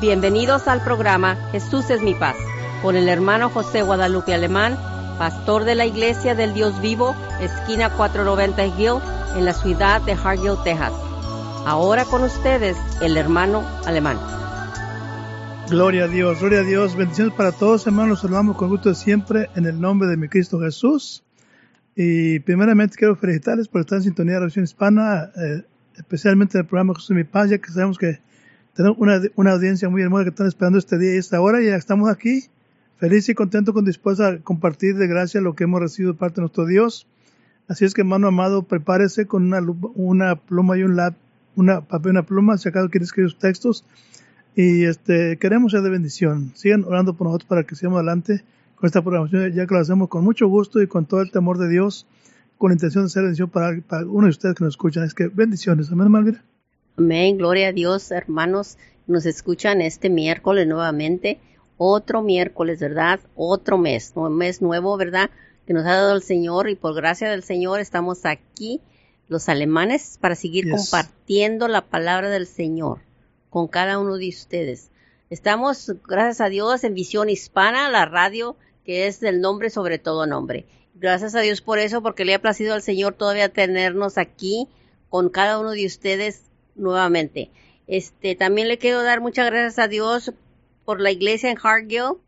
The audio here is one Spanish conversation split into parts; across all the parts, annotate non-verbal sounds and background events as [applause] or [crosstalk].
Bienvenidos al programa Jesús es mi paz, con el hermano José Guadalupe Alemán, pastor de la Iglesia del Dios Vivo, esquina 490 Hill, en la ciudad de Hargill, Texas. Ahora con ustedes, el hermano Alemán. Gloria a Dios, gloria a Dios. Bendiciones para todos, hermanos. Los saludamos con gusto siempre en el nombre de mi Cristo Jesús. Y primeramente quiero felicitarles por estar en sintonía de la versión hispana, eh, especialmente en el programa Jesús es mi paz, ya que sabemos que tenemos una, una, audiencia muy hermosa que están esperando este día y esta hora y estamos aquí, feliz y contento con dispuesta a compartir de gracia lo que hemos recibido de parte de nuestro Dios. Así es que, hermano amado, prepárese con una, una pluma y un lab, una papel y una pluma, si acaso quiere escribir sus textos. Y este, queremos ser de bendición. Sigan orando por nosotros para que sigamos adelante con esta programación, ya que lo hacemos con mucho gusto y con todo el temor de Dios, con la intención de ser bendición para, para uno de ustedes que nos escuchan. Es que bendiciones. Amén, Malvira. Amén, gloria a Dios, hermanos, nos escuchan este miércoles nuevamente, otro miércoles, ¿verdad? Otro mes, un mes nuevo, ¿verdad? Que nos ha dado el Señor y por gracia del Señor estamos aquí, los alemanes, para seguir compartiendo la palabra del Señor con cada uno de ustedes. Estamos, gracias a Dios, en Visión Hispana, la radio que es del nombre sobre todo nombre. Gracias a Dios por eso, porque le ha placido al Señor todavía tenernos aquí con cada uno de ustedes nuevamente. Este, también le quiero dar muchas gracias a Dios por la iglesia en Hargill,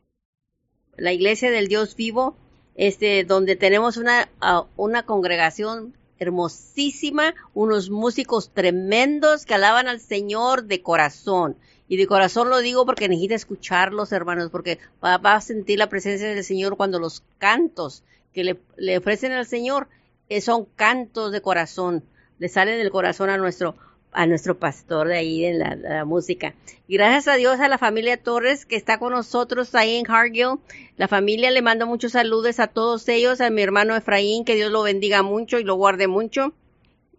la iglesia del Dios vivo, este, donde tenemos una, una congregación hermosísima, unos músicos tremendos que alaban al Señor de corazón. Y de corazón lo digo porque necesita escucharlos, hermanos, porque va, a sentir la presencia del Señor cuando los cantos que le, le ofrecen al Señor eh, son cantos de corazón, le salen del corazón a nuestro a nuestro pastor de ahí en la, música. Y gracias a Dios a la familia Torres que está con nosotros ahí en Hargill. La familia le manda muchos saludos a todos ellos, a mi hermano Efraín, que Dios lo bendiga mucho y lo guarde mucho.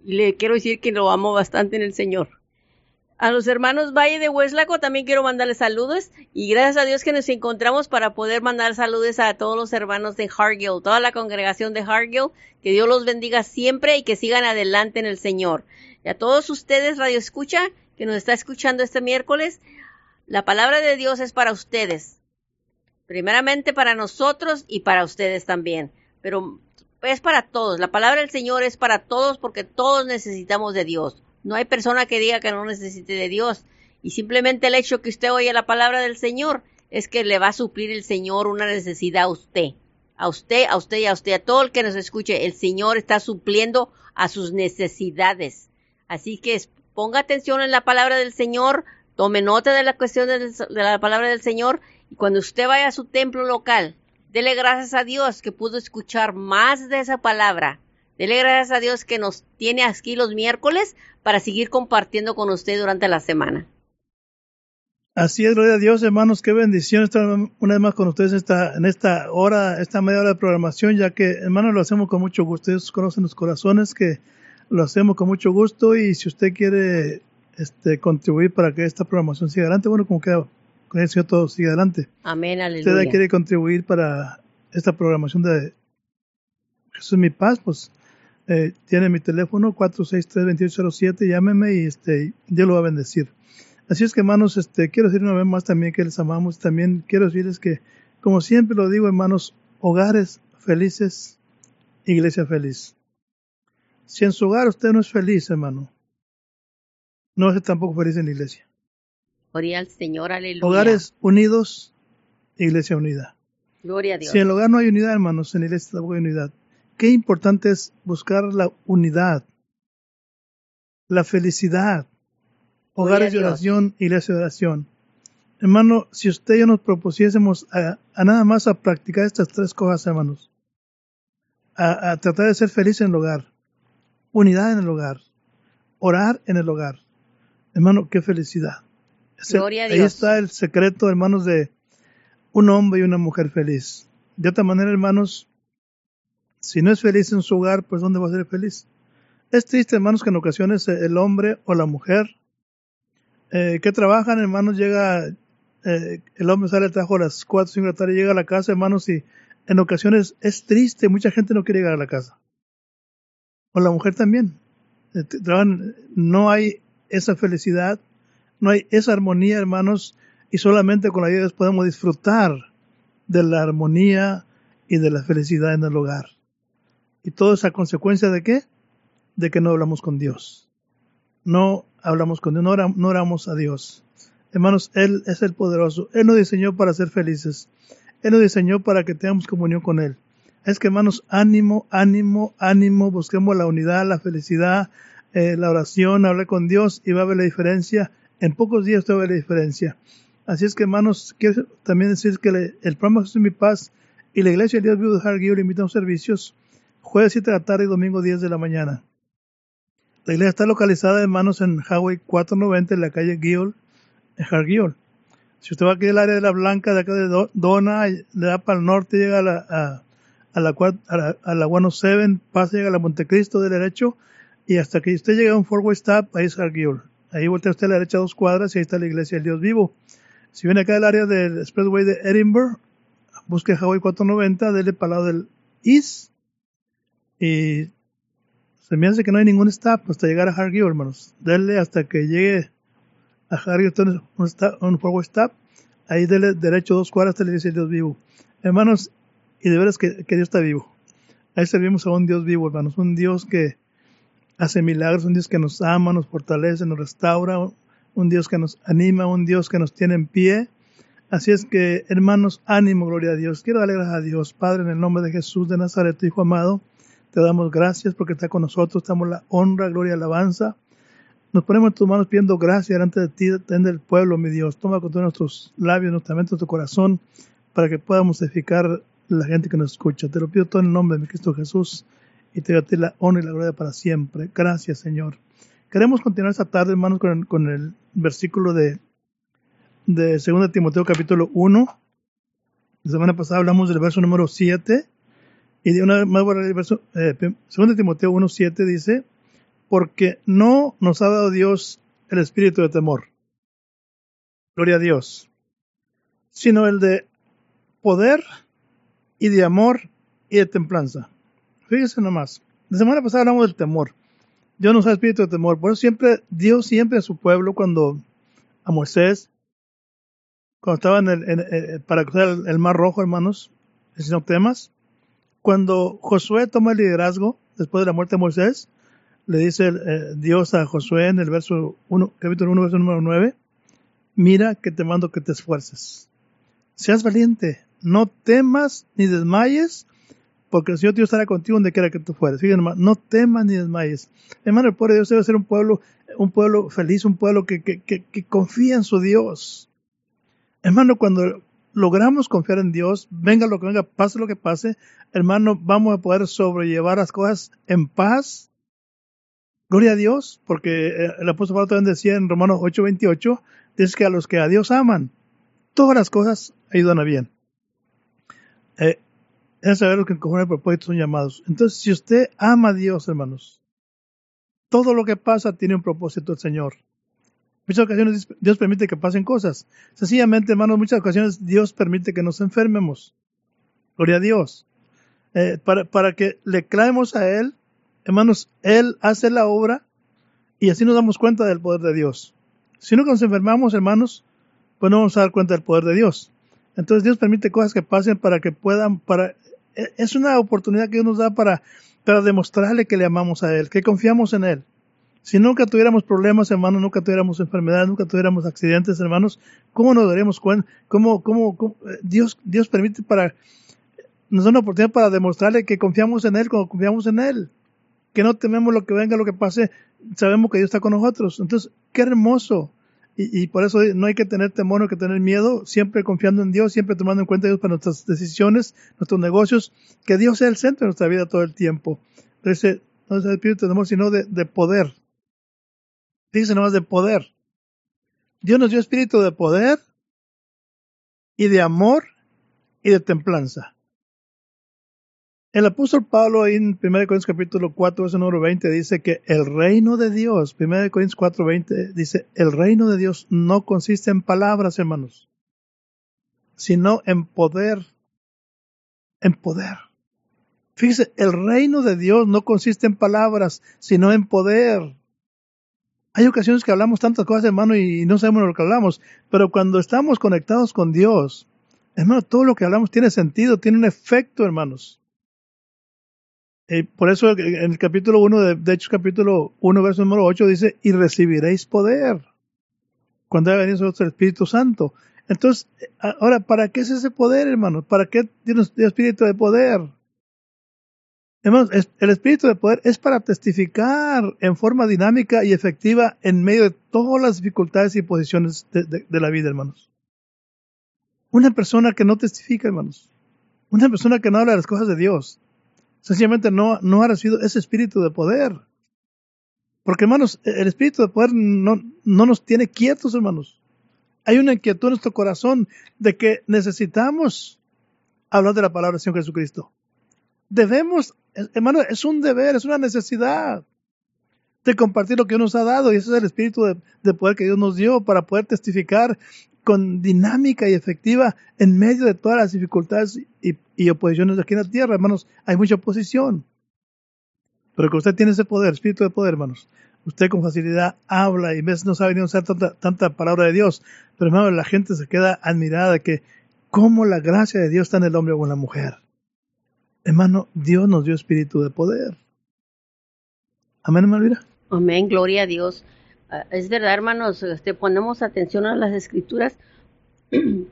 Y le quiero decir que lo amo bastante en el Señor. A los hermanos Valle de Hueslaco también quiero mandarles saludos y gracias a Dios que nos encontramos para poder mandar saludos a todos los hermanos de Hargill, toda la congregación de Hargill, que Dios los bendiga siempre y que sigan adelante en el Señor. Y a todos ustedes, Radio Escucha, que nos está escuchando este miércoles, la palabra de Dios es para ustedes. Primeramente para nosotros y para ustedes también. Pero es para todos. La palabra del Señor es para todos porque todos necesitamos de Dios. No hay persona que diga que no necesite de Dios. Y simplemente el hecho que usted oye la palabra del Señor es que le va a suplir el Señor una necesidad a usted. A usted, a usted y a usted, a todo el que nos escuche. El Señor está supliendo a sus necesidades. Así que ponga atención en la palabra del Señor, tome nota de la cuestión de la palabra del Señor y cuando usted vaya a su templo local, dele gracias a Dios que pudo escuchar más de esa palabra. Dele gracias a Dios que nos tiene aquí los miércoles para seguir compartiendo con usted durante la semana. Así es, gloria a Dios, hermanos, qué bendición estar una vez más con ustedes en esta, en esta hora, esta media hora de programación, ya que, hermanos, lo hacemos con mucho gusto. Ellos conocen los corazones que lo hacemos con mucho gusto y si usted quiere este, contribuir para que esta programación siga adelante, bueno, como que con el Señor todo siga adelante. Amén, aleluya. Usted quiere contribuir para esta programación de Jesús mi paz, pues eh, tiene mi teléfono 463-2807, llámeme y este, Dios lo va a bendecir. Así es que hermanos, este, quiero decir una vez más también que les amamos, también quiero decirles que, como siempre lo digo hermanos, hogares felices, iglesia feliz. Si en su hogar usted no es feliz, hermano, no es tampoco feliz en la iglesia. Gloria al Señor, aleluya. Hogares unidos, iglesia unida. Gloria a Dios. Si en el hogar no hay unidad, hermanos, en la iglesia tampoco hay unidad qué importante es buscar la unidad, la felicidad, hogares de oración, iglesia de oración. Hermano, si usted y yo nos propusiésemos a, a nada más a practicar estas tres cosas, hermanos, a, a, tratar de ser feliz en el hogar, unidad en el hogar, orar en el hogar, hermano, qué felicidad. Ese, Gloria a Dios. Ahí está el secreto, hermanos, de un hombre y una mujer feliz. De otra manera, hermanos, si no es feliz en su hogar, pues ¿dónde va a ser feliz? Es triste, hermanos, que en ocasiones el hombre o la mujer eh, que trabajan, hermanos, llega, eh, el hombre sale al trabajo a las 4 o 5 de la tarde, llega a la casa, hermanos, y en ocasiones es triste, mucha gente no quiere llegar a la casa. O la mujer también. Eh, no hay esa felicidad, no hay esa armonía, hermanos, y solamente con la ayuda de Dios podemos disfrutar de la armonía y de la felicidad en el hogar. Y todo es a consecuencia de qué? De que no hablamos con Dios. No hablamos con Dios, no oramos a Dios. Hermanos, Él es el poderoso. Él nos diseñó para ser felices. Él nos diseñó para que tengamos comunión con Él. Es que, hermanos, ánimo, ánimo, ánimo. Busquemos la unidad, la felicidad, eh, la oración, hablar con Dios y va a ver la diferencia. En pocos días usted va a ver la diferencia. Así es que, hermanos, quiero también decir que el programa Jesús mi paz y la iglesia de Dios Vivo de Harguillo le invitan a servicios jueves 7 de la tarde y domingo 10 de la mañana. La iglesia está localizada, hermanos, en Highway 490, en la calle Guiol, en Harguiol. Si usted va aquí al área de la Blanca, de acá de Dona, le da para el norte, llega a la, a, a la, a la, a la 107, pasa, llega a la Montecristo de derecho, y hasta que usted llegue a un four-way stop, ahí es Harguiol. Ahí voltea usted a la derecha dos cuadras y ahí está la iglesia del Dios vivo. Si viene acá del área del Expressway de Edinburgh, busque Hawaii 490, dele para lado del East y se me hace que no hay ningún stop hasta llegar a Hargill, hermanos. Dele hasta que llegue a Hargill, un, stop, un forward stop, ahí dele derecho dos cuadras hasta la iglesia Dios vivo. Hermanos, y de veras que, Dios está vivo. Ahí servimos a un Dios vivo, hermanos, un Dios que hace milagros, un Dios que nos ama, nos fortalece, nos restaura, un Dios que nos anima, un Dios que nos tiene en pie. Así es que, hermanos, ánimo, gloria a Dios. Quiero darle gracias a Dios, Padre, en el nombre de Jesús de Nazaret, tu Hijo amado. Te damos gracias porque está con nosotros, damos la honra, gloria alabanza. Nos ponemos en tus manos pidiendo gracias delante de ti, tende el pueblo, mi Dios. Toma con todos nuestros labios, nuestra mente, nuestro corazón, para que podamos edificar la gente que nos escucha. Te lo pido todo en el nombre de mi Cristo Jesús y te doy a ti la honra y la gloria para siempre. Gracias, Señor. Queremos continuar esta tarde, hermanos, con el, versículo de, de 2 Timoteo capítulo 1. La semana pasada hablamos del verso número 7. Y de una más el verso, eh, 2 Timoteo 1, 7 dice, porque no nos ha dado Dios el espíritu de temor. Gloria a Dios. Sino el de poder y de amor y de templanza. Fíjese nomás. La semana pasada hablamos del temor. Dios nos da espíritu de temor. Por siempre, Dios siempre a su pueblo, cuando a Moisés, cuando estaba en el, eh, para cruzar el, mar rojo, hermanos, no temas, cuando Josué toma el liderazgo, después de la muerte de Moisés, le dice eh, Dios a Josué en el verso 1, capítulo 1, verso número 9, mira que te mando que te esfuerces. Seas valiente, no temas ni desmayes, porque el Señor Dios estará contigo donde quiera que tú fueres. Fíjense, hermano, no temas ni desmayes. Hermano, el pueblo de Dios debe ser un pueblo, un pueblo feliz, un pueblo que, que, confía en su Dios. Hermano, cuando logramos confiar en Dios, venga lo que venga, pase lo que pase, hermano, vamos a poder sobrellevar las cosas en paz. Gloria a Dios, porque eh, el apóstol Pablo también decía en Romanos 8:28, dice que a los que a Dios aman, todas las cosas ayudan a bien. Eh, es saber lo que conforme el propósito son llamados. Entonces, si usted ama a Dios, hermanos, todo lo que pasa tiene un propósito el Señor. Muchas ocasiones Dios permite que pasen cosas. Sencillamente, hermanos, muchas ocasiones Dios permite que nos enfermemos. Gloria a Dios. Eh, para, para que le clamemos a Él, hermanos, Él hace la obra y así nos damos cuenta del poder de Dios. Si no nos enfermamos, hermanos, pues no vamos a dar cuenta del poder de Dios. Entonces Dios permite cosas que pasen para que puedan, para e, es una oportunidad que Dios nos da para, para demostrarle que le amamos a Él, que confiamos en Él. Si nunca tuviéramos problemas, hermanos, nunca tuviéramos enfermedades, nunca tuviéramos accidentes, hermanos, ¿cómo nos daríamos cuenta? ¿Cómo, cómo, eh, Dios, Dios permite para, nos da una oportunidad para demostrarle que confiamos en Él cuando confiamos en Él. Que no tememos lo que venga, lo que pase, sabemos que Dios está con nosotros. Entonces, qué hermoso y, por eso no hay que tener temor, no hay que tener miedo, siempre confiando en Dios, siempre tomando en cuenta a Dios para nuestras decisiones, nuestros negocios, que Dios sea el centro de nuestra vida todo el tiempo. Entonces, no es el espíritu de temor, sino de, de poder. Dice nomás de poder. Dios nos dio espíritu de poder y de amor y de templanza. El apóstol Pablo en 1 Corintios capítulo 4, verso número 20 dice que el reino de Dios, 1 Corintios 4, 20 dice, el reino de Dios no consiste en palabras, hermanos, sino en poder, en poder. Fíjese, el reino de Dios no consiste en palabras, sino en poder. Hay ocasiones que hablamos tantas cosas, hermano, y no sabemos lo que hablamos, pero cuando estamos conectados con Dios, hermano, todo lo que hablamos tiene sentido, tiene un efecto, hermanos. Eh, por eso en el capítulo 1, de, de Hechos capítulo 1, verso número 8, dice, y recibiréis poder cuando haya venido el Espíritu Santo. Entonces, ahora, ¿para qué es ese poder, hermano? ¿Para qué tiene el espíritu de poder? Hermanos, el espíritu de poder es para testificar en forma dinámica y efectiva en medio de todas las dificultades y posiciones de, la vida, hermanos. Una persona que no testifica, hermanos. Una persona que no habla de las cosas de Dios. Sencillamente no, no ha recibido ese espíritu de poder. Porque, hermanos, el espíritu de poder no, no nos tiene quietos, hermanos. Hay una inquietud en nuestro corazón de que necesitamos hablar de la palabra del Señor Jesucristo. Debemos, hermano, es un deber, es una necesidad de compartir lo que Dios nos ha dado y ese es el espíritu de, poder que Dios nos dio para poder testificar con dinámica y efectiva en medio de todas las dificultades y, y oposiciones aquí en la tierra, hermanos. Hay mucha oposición. Pero que usted tiene ese poder, espíritu de poder, hermanos. Usted con facilidad habla y veces no sabe ni usar tanta, palabra de Dios. Pero hermano, la gente se queda admirada de que cómo la gracia de Dios está en el hombre o en la mujer. Hermano, Dios nos dio espíritu de poder. Amén, hermano Amén, gloria a Dios. Ah, es verdad, hermanos, este, ponemos atención a las escrituras. [clears throat]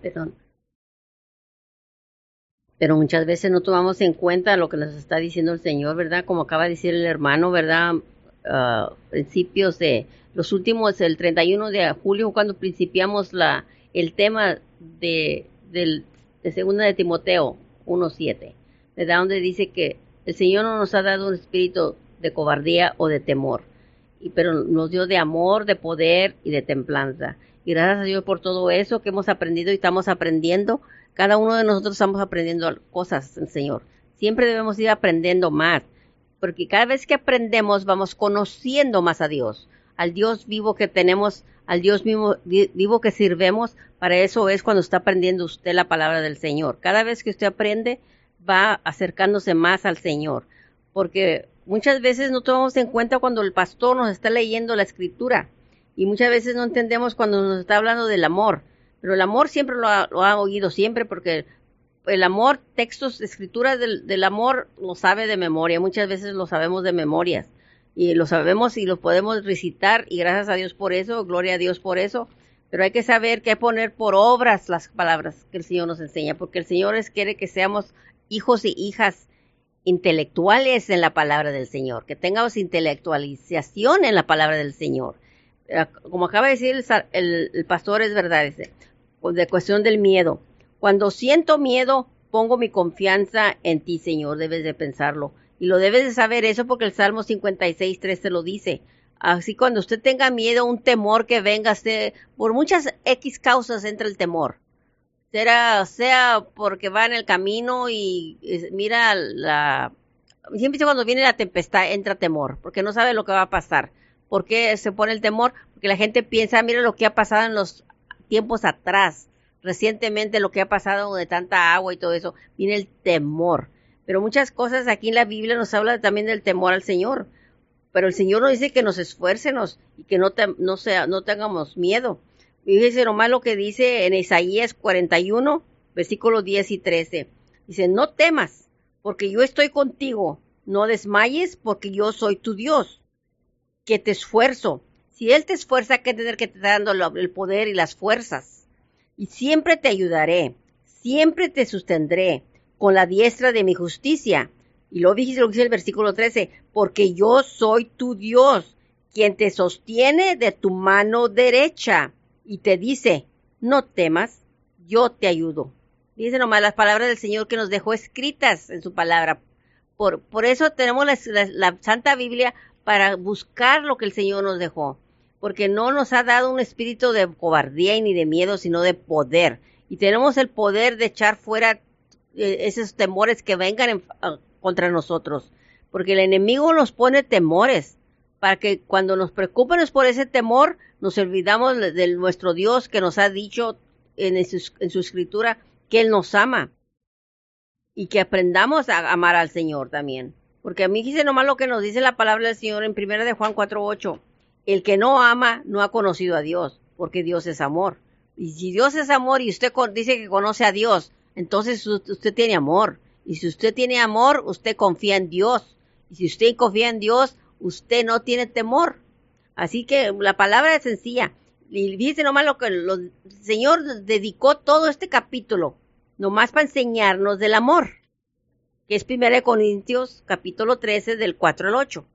Pero muchas veces no tomamos en cuenta lo que nos está diciendo el Señor, ¿verdad? Como acaba de decir el hermano, ¿verdad? Uh, principios de los últimos, el 31 de julio, cuando principiamos la, el tema de, del, de segunda de Timoteo 1.7, ¿verdad? Donde dice que el Señor no nos ha dado un espíritu de cobardía o de temor, y, pero nos dio de amor, de poder y de templanza. Y gracias a Dios por todo eso que hemos aprendido y estamos aprendiendo, cada uno de nosotros estamos aprendiendo cosas, Señor. Siempre debemos ir aprendiendo más, porque cada vez que aprendemos vamos conociendo más a Dios, al Dios vivo que tenemos, al Dios vivo, vivo que sirvemos. Para eso es cuando está aprendiendo usted la palabra del Señor. Cada vez que usted aprende, va acercándose más al Señor, porque muchas veces no tomamos en cuenta cuando el pastor nos está leyendo la escritura y muchas veces no entendemos cuando nos está hablando del amor pero el amor siempre lo ha, oído, siempre, porque el amor, textos, escrituras del, del, amor, lo sabe de memoria. Muchas veces lo sabemos de memorias. Y lo sabemos y lo podemos recitar. Y gracias a Dios por eso, gloria a Dios por eso. Pero hay que saber que poner por obras las palabras que el Señor nos enseña. Porque el Señor es, quiere que seamos hijos y hijas intelectuales en la palabra del Señor. Que tengamos intelectualización en la palabra del Señor. Eh, como acaba de decir el, pastor, es verdad. Dice, de cuestión del miedo. Cuando siento miedo, pongo mi confianza en ti, Señor, debes de pensarlo. Y lo debes de saber eso porque el Salmo 56, 3 te lo dice. Así cuando usted tenga miedo, un temor que venga, por muchas X causas entra el temor. Será, sea porque va en el camino y, mira la... Siempre cuando viene la tempestad entra temor, porque no sabe lo que va a pasar. ¿Por qué se pone el temor? Porque la gente piensa, mira lo que ha pasado en los tiempos atrás, recientemente lo que ha pasado de tanta agua y todo eso, viene el temor. Pero muchas cosas aquí en la Biblia nos habla también del temor al Señor. Pero el Señor nos dice que nos esfuércenos y que no, no, sea, no tengamos miedo. Fíjese nomás lo que dice en Isaías 41, versículos 10 y 13. Dice, no temas, porque yo estoy contigo. No desmayes, porque yo soy tu Dios, que te esfuerzo si Él te esfuerza, que tener que te dando el poder y las fuerzas. Y siempre te ayudaré, siempre te sostendré con la diestra de mi justicia. Y lo lo dice el versículo 13, porque yo soy tu Dios, quien te sostiene de tu mano derecha y te dice, no temas, yo te ayudo. Dice nomás las palabras del Señor que nos dejó escritas en su palabra. Por, por eso tenemos la Santa Biblia para buscar lo que el Señor nos dejó porque no nos ha dado un espíritu de cobardía y ni de miedo, sino de poder. Y tenemos el poder de echar fuera eh, esos temores que vengan ah, contra nosotros, porque el enemigo nos pone temores, para que cuando nos preocupemos por ese temor, nos olvidamos de, nuestro Dios que nos ha dicho en su, escritura que Él nos ama y que aprendamos a amar al Señor también. Porque a mí dice nomás lo que nos dice la palabra del Señor en primera de Juan 4.8 El que no ama no ha conocido a Dios, porque Dios es amor. Y si Dios es amor y usted dice que conoce a Dios, entonces usted tiene amor. Y si usted tiene amor, usted confía en Dios. Y si usted confía en Dios, usted no tiene temor. Así que la palabra es sencilla. Y dice nomás lo que el Señor dedicó todo este capítulo, nomás para enseñarnos del amor, que es 1 Corintios capítulo 13 del 4 al 8.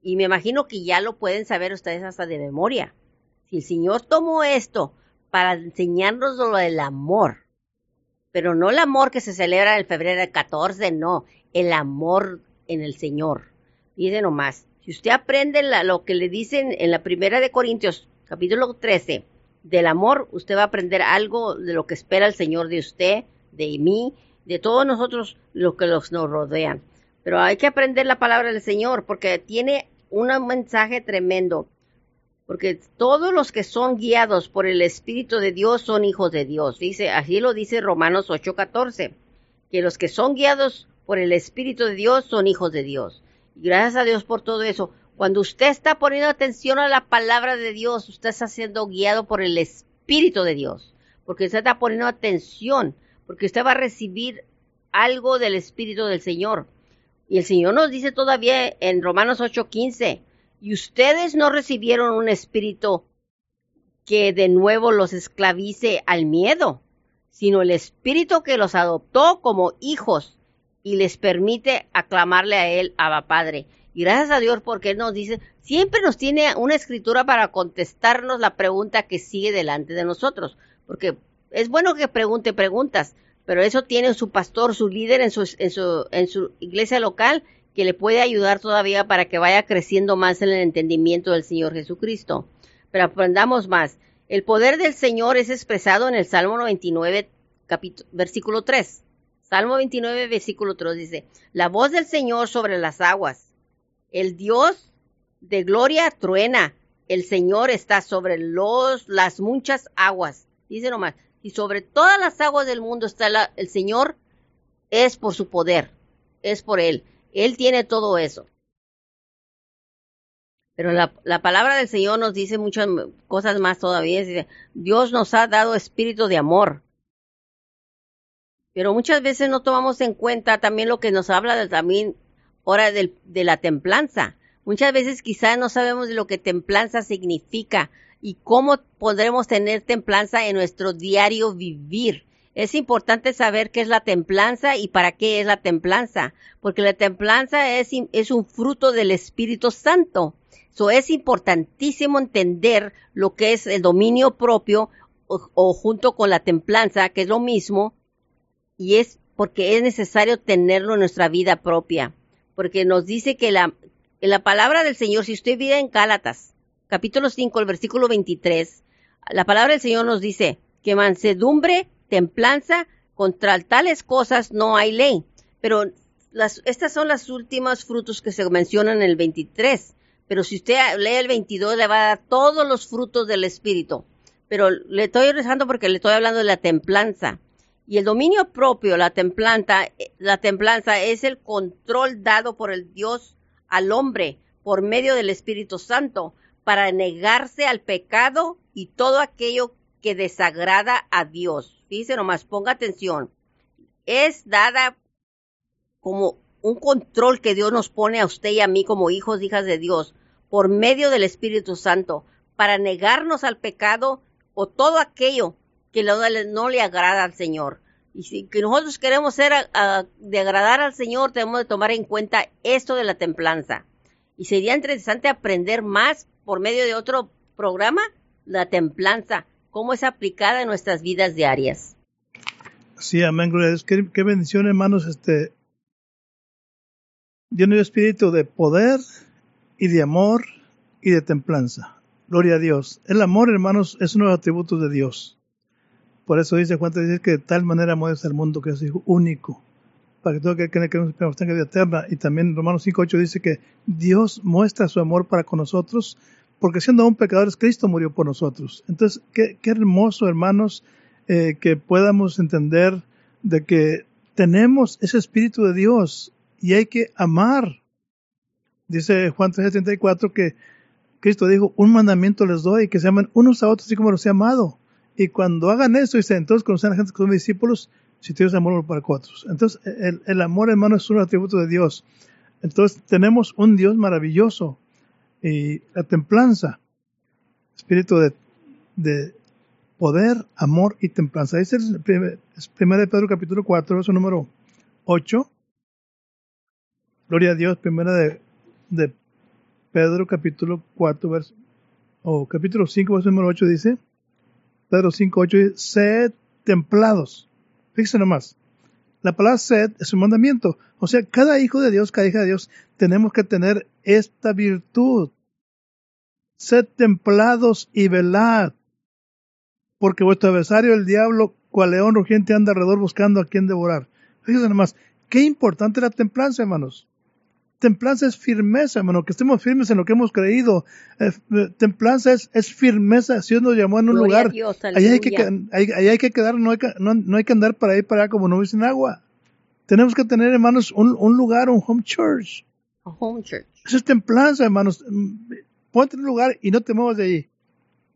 Y me imagino que ya lo pueden saber ustedes hasta de memoria. Si el Señor tomó esto para enseñarnos lo del amor, pero no el amor que se celebra el febrero 14, no, el amor en el Señor. Dice nomás, si usted aprende lo que le dicen en la primera de Corintios, capítulo 13, del amor, usted va a aprender algo de lo que espera el Señor de usted, de mí, de todos nosotros, los que nos rodean. Pero hay que aprender la palabra del Señor porque tiene un mensaje tremendo. Porque todos los que son guiados por el Espíritu de Dios son hijos de Dios. Dice, así lo dice Romanos 8:14, que los que son guiados por el Espíritu de Dios son hijos de Dios. Gracias a Dios por todo eso. Cuando usted está poniendo atención a la palabra de Dios, usted está siendo guiado por el Espíritu de Dios. Porque usted está poniendo atención, porque usted va a recibir algo del Espíritu del Señor. Y el Señor nos dice todavía en Romanos 8:15, y ustedes no recibieron un espíritu que de nuevo los esclavice al miedo, sino el espíritu que los adoptó como hijos y les permite aclamarle a Él, a Padre. Y gracias a Dios porque Él nos dice, siempre nos tiene una escritura para contestarnos la pregunta que sigue delante de nosotros. Porque es bueno que pregunte preguntas, pero eso tiene su pastor, su líder en su, en su, en su iglesia local que le puede ayudar todavía para que vaya creciendo más en el entendimiento del Señor Jesucristo. Pero aprendamos más. El poder del Señor es expresado en el Salmo 99, capítulo, versículo 3. Salmo 29, versículo 3 dice, la voz del Señor sobre las aguas. El Dios de gloria truena. El Señor está sobre los, las muchas aguas. Dice nomás, y sobre todas las aguas del mundo está el Señor, es por su poder, es por Él. Él tiene todo eso. Pero la, la, palabra del Señor nos dice muchas cosas más todavía. Dice, Dios nos ha dado espíritu de amor. Pero muchas veces no tomamos en cuenta también lo que nos habla también ahora de, de la templanza. Muchas veces quizás no sabemos lo que templanza significa y cómo podremos tener templanza en nuestro diario vivir. Es importante saber qué es la templanza y para qué es la templanza, porque la templanza es, un fruto del Espíritu Santo. So, es importantísimo entender lo que es el dominio propio o, junto con la templanza, que es lo mismo, y es porque es necesario tenerlo en nuestra vida propia, porque nos dice que la, la palabra del Señor, si usted vive en Cálatas, capítulo 5, el versículo 23, la palabra del Señor nos dice que mansedumbre, templanza, contra tales cosas no hay ley. Pero las, estas son las últimas frutos que se mencionan en el 23. Pero si usted lee el 22, le va a dar todos los frutos del Espíritu. Pero le estoy rezando porque le estoy hablando de la templanza. Y el dominio propio, la templanza, la templanza es el control dado por el Dios al hombre por medio del Espíritu Santo para negarse al pecado y todo aquello que desagrada a Dios. Dice nomás, ponga atención. Es dada como un control que Dios nos pone a usted y a mí como hijos, hijas de Dios, por medio del Espíritu Santo, para negarnos al pecado o todo aquello que no le agrada al Señor. Y si que nosotros queremos ser de agradar al Señor, tenemos de tomar en cuenta esto de la templanza. Y sería interesante aprender más por medio de otro programa, la templanza, cómo es aplicada en nuestras vidas diarias. Sí, amén, gloria a Dios. Qué, bendición, hermanos. Este, Dios el espíritu de poder y de amor y de templanza. Gloria a Dios. El amor, hermanos, es uno de los atributos de Dios. Por eso dice Juan dice que de tal manera amó el mundo que es único, para que todo aquel que cree tenga vida eterna. Y también Romanos 5.8 dice que Dios muestra su amor para con nosotros porque siendo aún pecadores, Cristo murió por nosotros. Entonces, qué, hermoso, hermanos, eh, que podamos entender de que tenemos ese Espíritu de Dios y hay que amar. Dice Juan 3.34 que Cristo dijo, un mandamiento les doy, que se amen unos a otros así como los he amado. Y cuando hagan eso, dice, entonces conocerán a la gente que son discípulos, si tienes amor para otros. Entonces, el, el, amor, hermano, es un atributo de Dios. Entonces, tenemos un Dios maravilloso. Y la templanza, espíritu de, de poder, amor y templanza. Es el primer, de Pedro capítulo 4, verso número 8. Gloria a Dios, primera de, de Pedro capítulo 4, verso, o capítulo 5, verso número 8 dice, Pedro 5, 8 dice, sed templados. Fíjense nomás. La palabra sed es un mandamiento. O sea, cada hijo de Dios, cada hija de Dios, tenemos que tener esta virtud. Sed templados y velad. Porque vuestro adversario, el diablo, cual león rugiente, anda alrededor buscando a quien devorar. Fíjense nomás, qué importante la templanza, hermanos. Templanza es firmeza, hermano, que estemos firmes en lo que hemos creído. Eh, eh, templanza es, es, firmeza. Si Dios nos llamó en un lugar, ahí hay, que, ahí, hay que quedar, no hay que, no, no hay que andar para ir para allá como no en agua. Tenemos que tener, hermanos, un, un lugar, un home church. A home church. Eso es templanza, hermanos. Ponte en un lugar y no te muevas de ahí.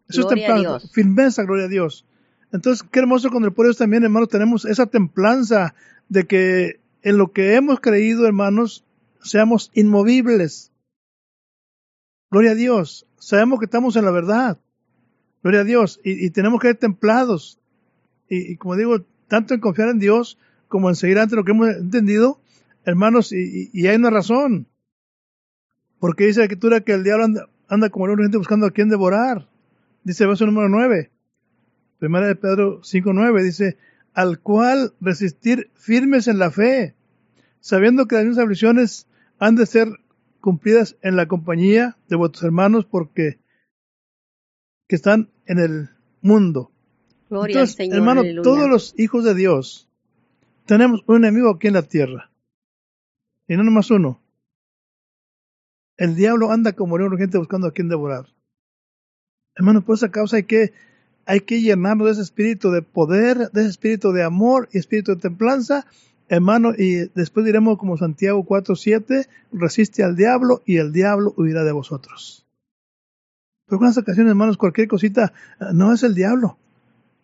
Eso es templanza. Firmeza, gloria a Dios. Entonces, qué hermoso con el pueblo también, hermanos, tenemos esa templanza de que en lo que hemos creído, hermanos, seamos inmovibles. Gloria a Dios. Sabemos que estamos en la verdad. Gloria a Dios. Y, tenemos que ser templados. Y, como digo, tanto en confiar en Dios como en seguir ante lo que hemos entendido, hermanos, y, hay una razón. Porque dice la escritura que el diablo anda, como una gente buscando a quien devorar. Dice verso número 9. Primera de Pedro 5.9 dice, al cual resistir firmes en la fe, sabiendo que las mismas aflicciones han de ser cumplidas en la compañía de vuestros hermanos porque que están en el mundo. Gloria Entonces, al Señor, hermano, todos los hijos de Dios tenemos un enemigo aquí en la tierra. Y no nomás uno. El diablo anda como león urgente buscando a quien devorar. Hermano, por esa causa hay que, hay que llenarnos de ese espíritu de poder, de ese espíritu de amor y espíritu de templanza Hermano, y después diremos como Santiago 4.7, resiste al diablo y el diablo huirá de vosotros. Pero con las ocasiones, hermanos, cualquier cosita, eh, no es el diablo.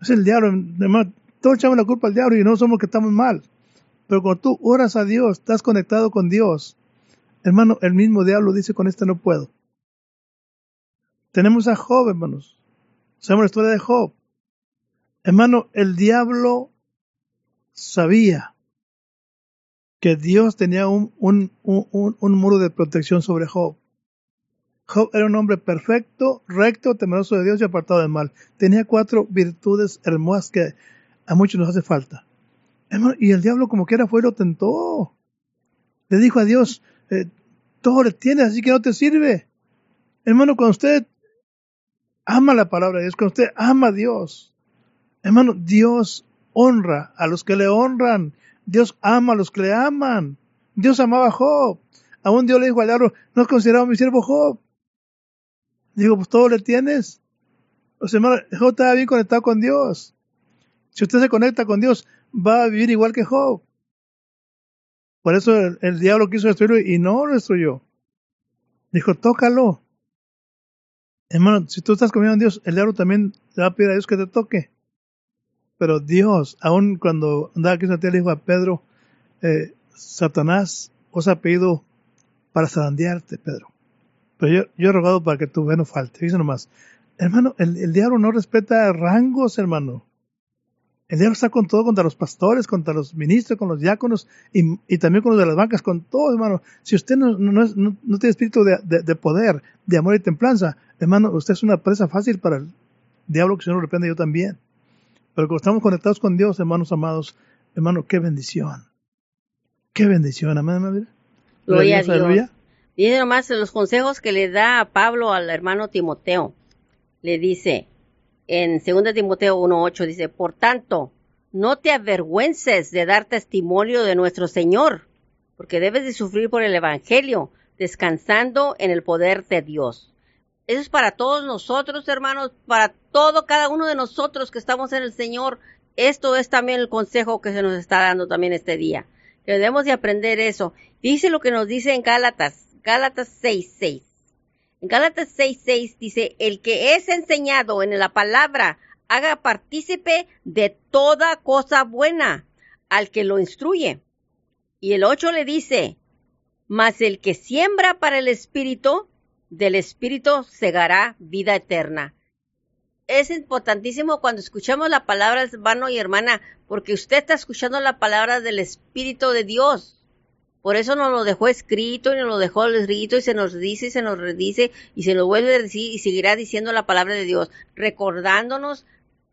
Es el diablo, hermano. Todos echamos la culpa al diablo y no somos que estamos mal. Pero cuando tú oras a Dios, estás conectado con Dios, hermano, el mismo diablo dice con este no puedo. Tenemos a Job, hermanos. Sabemos la historia de Job. Hermano, el diablo sabía que Dios tenía un, un, un, muro de protección sobre Job. Job era un hombre perfecto, recto, temeroso de Dios y apartado del mal. Tenía cuatro virtudes hermosas que a muchos nos hace falta. Y el diablo como quiera fue y lo tentó. Le dijo a Dios, eh, todo le tienes, así que no te sirve. Hermano, cuando usted ama la palabra de Dios, cuando usted ama a Dios, hermano, Dios honra a los que le honran Dios ama a los que le aman. Dios amaba a Job. Aún Dios le dijo al diablo, no has considerado mi siervo Job. Digo, pues todo le tienes. O sea, Job estaba bien conectado con Dios. Si usted se conecta con Dios, va a vivir igual que Job. Por eso el, diablo quiso destruirlo y no lo destruyó. Dijo, tócalo. Hermano, si tú estás confiando en Dios, el diablo también le va a pedir a Dios que te toque. Pero Dios, aun cuando andaba aquí en dijo a Pedro, eh, Satanás os ha pedido para zarandearte, Pedro. Pero yo, he rogado para que tu fe no falte. Dice nomás, hermano, el, diablo no respeta rangos, hermano. El diablo está con todo, contra los pastores, contra los ministros, con los diáconos y, también con los de las bancas, con todo, hermano. Si usted no, no, no, tiene espíritu de, de, poder, de amor y templanza, hermano, usted es una presa fácil para el diablo que se nos reprende yo también. Pero como estamos conectados con Dios, hermanos amados, hermano, qué bendición. Qué bendición, amén, Gloria a Dios. Dice nomás los consejos que le da a Pablo al hermano Timoteo. Le dice en 2 Timoteo 1.8, dice, por tanto, no te avergüences de dar testimonio de nuestro Señor, porque debes de sufrir por el Evangelio, descansando en el poder de Dios. Eso es para todos nosotros, hermanos, para todo, cada uno de nosotros que estamos en el Señor. Esto es también el consejo que se nos está dando también este día. Que debemos de aprender eso. Dice lo que nos dice en Gálatas, Gálatas 6, 6. En Gálatas 6:6 dice, el que es enseñado en la palabra, haga partícipe de toda cosa buena al que lo instruye. Y el 8 le dice, mas el que siembra para el Espíritu, del Espíritu segará vida eterna. Es importantísimo cuando escuchamos la palabra, hermano y hermana, porque usted está escuchando la palabra del Espíritu de Dios. Por eso nos lo dejó escrito y nos lo dejó escrito y se nos dice y se nos redice y se nos vuelve a decir y seguirá diciendo la palabra de Dios, recordándonos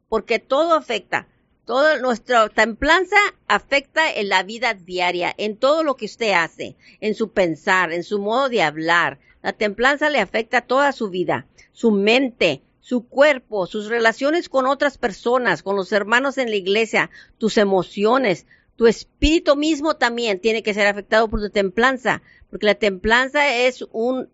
porque todo afecta. Toda nuestra templanza afecta en la vida diaria, en todo lo que usted hace, en su pensar, en su modo de hablar. La templanza le afecta toda su vida, su mente, su cuerpo, sus relaciones con otras personas, con los hermanos en la iglesia, tus emociones, tu espíritu mismo también tiene que ser afectado por tu templanza, porque la templanza es un,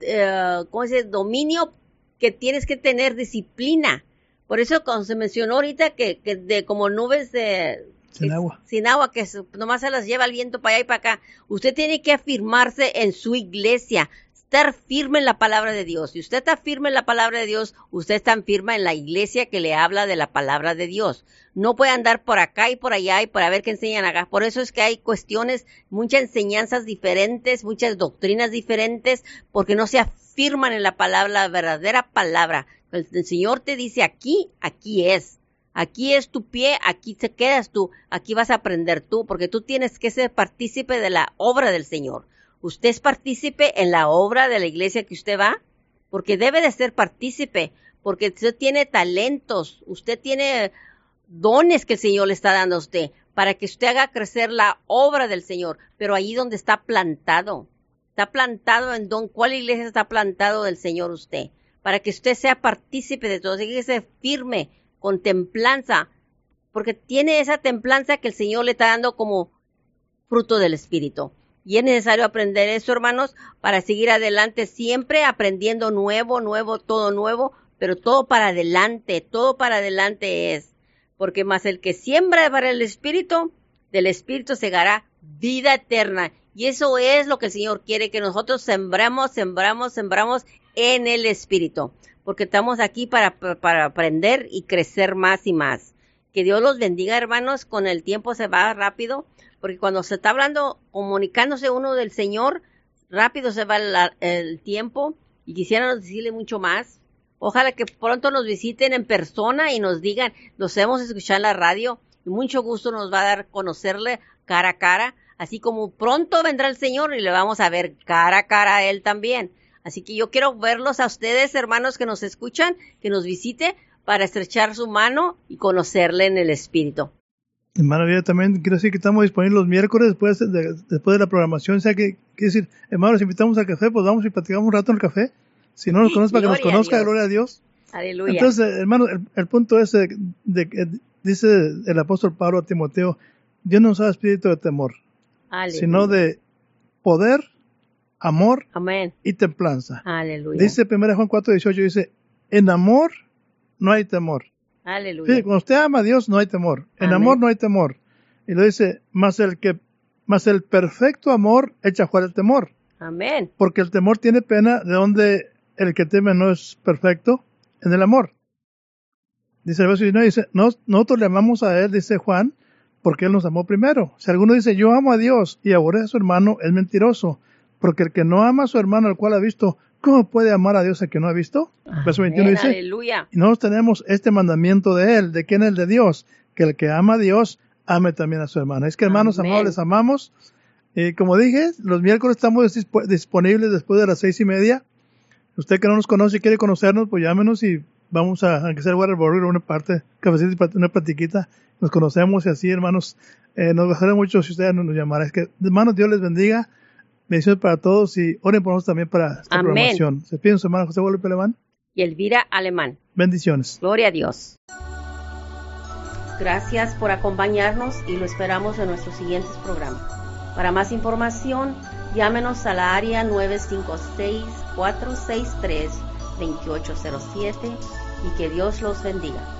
eh, ¿cómo se dice? Dominio que tienes que tener disciplina. Por eso cuando se mencionó ahorita que, que de como nubes de... Sin agua. Sin agua, que nomás se las lleva el viento para allá y para acá. Usted tiene que afirmarse en su iglesia, estar firme en la palabra de Dios. Si usted está firme en la palabra de Dios, usted está firme en la iglesia que le habla de la palabra de Dios. No puede andar por acá y por allá y para ver qué enseñan acá. Por eso es que hay cuestiones, muchas enseñanzas diferentes, muchas doctrinas diferentes, porque no se afirman en la palabra, la verdadera palabra. El, el Señor te dice aquí, aquí es. Aquí es tu pie, aquí te quedas tú, aquí vas a aprender tú, porque tú tienes que ser partícipe de la obra del Señor. ¿Usted es partícipe en la obra de la iglesia que usted va? Porque debe de ser partícipe, porque usted tiene talentos, usted tiene dones que el Señor le está dando a usted para que usted haga crecer la obra del Señor, pero ahí donde está plantado, está plantado en don, ¿cuál iglesia está plantado del Señor usted? Para que usted sea partícipe de todo, que sea firme, con templanza, porque tiene esa templanza que el Señor le está dando como fruto del Espíritu. Y es necesario aprender eso, hermanos, para seguir adelante, siempre aprendiendo nuevo, nuevo, todo nuevo, pero todo para adelante, todo para adelante es. Porque más el que siembra para el Espíritu, del Espíritu segará vida eterna. Y eso es lo que el Señor quiere, que nosotros sembramos, sembramos, sembramos en el Espíritu. Porque estamos aquí para, para aprender y crecer más y más. Que Dios los bendiga, hermanos. Con el tiempo se va rápido porque cuando se está hablando, comunicándose uno del Señor, rápido se va el, tiempo y quisiéramos decirle mucho más. Ojalá que pronto nos visiten en persona y nos digan, los hemos escuchado en la radio y mucho gusto nos va a dar conocerle cara a cara, así como pronto vendrá el Señor y le vamos a ver cara a cara a Él también. Así que yo quiero verlos a ustedes, hermanos que nos escuchan, que nos visite para estrechar su mano y conocerle en el Espíritu. Hermano, yo también quiero decir que estamos disponibles los miércoles después de, después de la programación. O sea, que quiere decir, hermanos, invitamos al café, pues vamos y platicamos un rato en el café. Si no nos conoce, para que nos conozca, gloria a Dios. Aleluya. Entonces, hermano, el, punto es de, que dice el apóstol Pablo a Timoteo, Dios no nos da espíritu de temor, sino de poder, amor y templanza. Aleluya. Dice 1 Juan 4, 18, dice, en amor no hay temor. Aleluya. Sí, cuando usted ama a Dios no hay temor. En amor no hay temor. Y lo dice, más el que, más el perfecto amor echa fuera el temor. Amén. Porque el temor tiene pena de donde el que teme no es perfecto en el amor. Dice el verso dice, nosotros le amamos a él, dice Juan, porque él nos amó primero. Si alguno dice, yo amo a Dios y aborrece a su hermano, es mentiroso. Porque el que no ama a su hermano al cual ha visto, ¿cómo puede amar a Dios a que no ha visto? Verso 21 dice, aleluya. tenemos este mandamiento de Él, ¿de quién es el de Dios? Que el que ama a Dios, ame también a su hermano. Es que hermanos amables, amamos. Y como dije, los miércoles estamos disponibles después de las seis y media. Usted que no nos conoce y quiere conocernos, pues llámenos y vamos a, aunque sea el una parte, cafecito, una platiquita. Nos conocemos y así, hermanos. Eh, nos gustaría mucho si ustedes nos llamaran. Es que, hermanos, Dios les bendiga. Bendiciones para todos y oren por nosotros también para esta programación. Se pide su hermano José Guadalupe Alemán. Y Elvira Alemán. Bendiciones. Gloria a Dios. Gracias por acompañarnos y lo esperamos en nuestros siguientes programas. Para más información, llámenos a la área 956-463-2807 y que Dios los bendiga.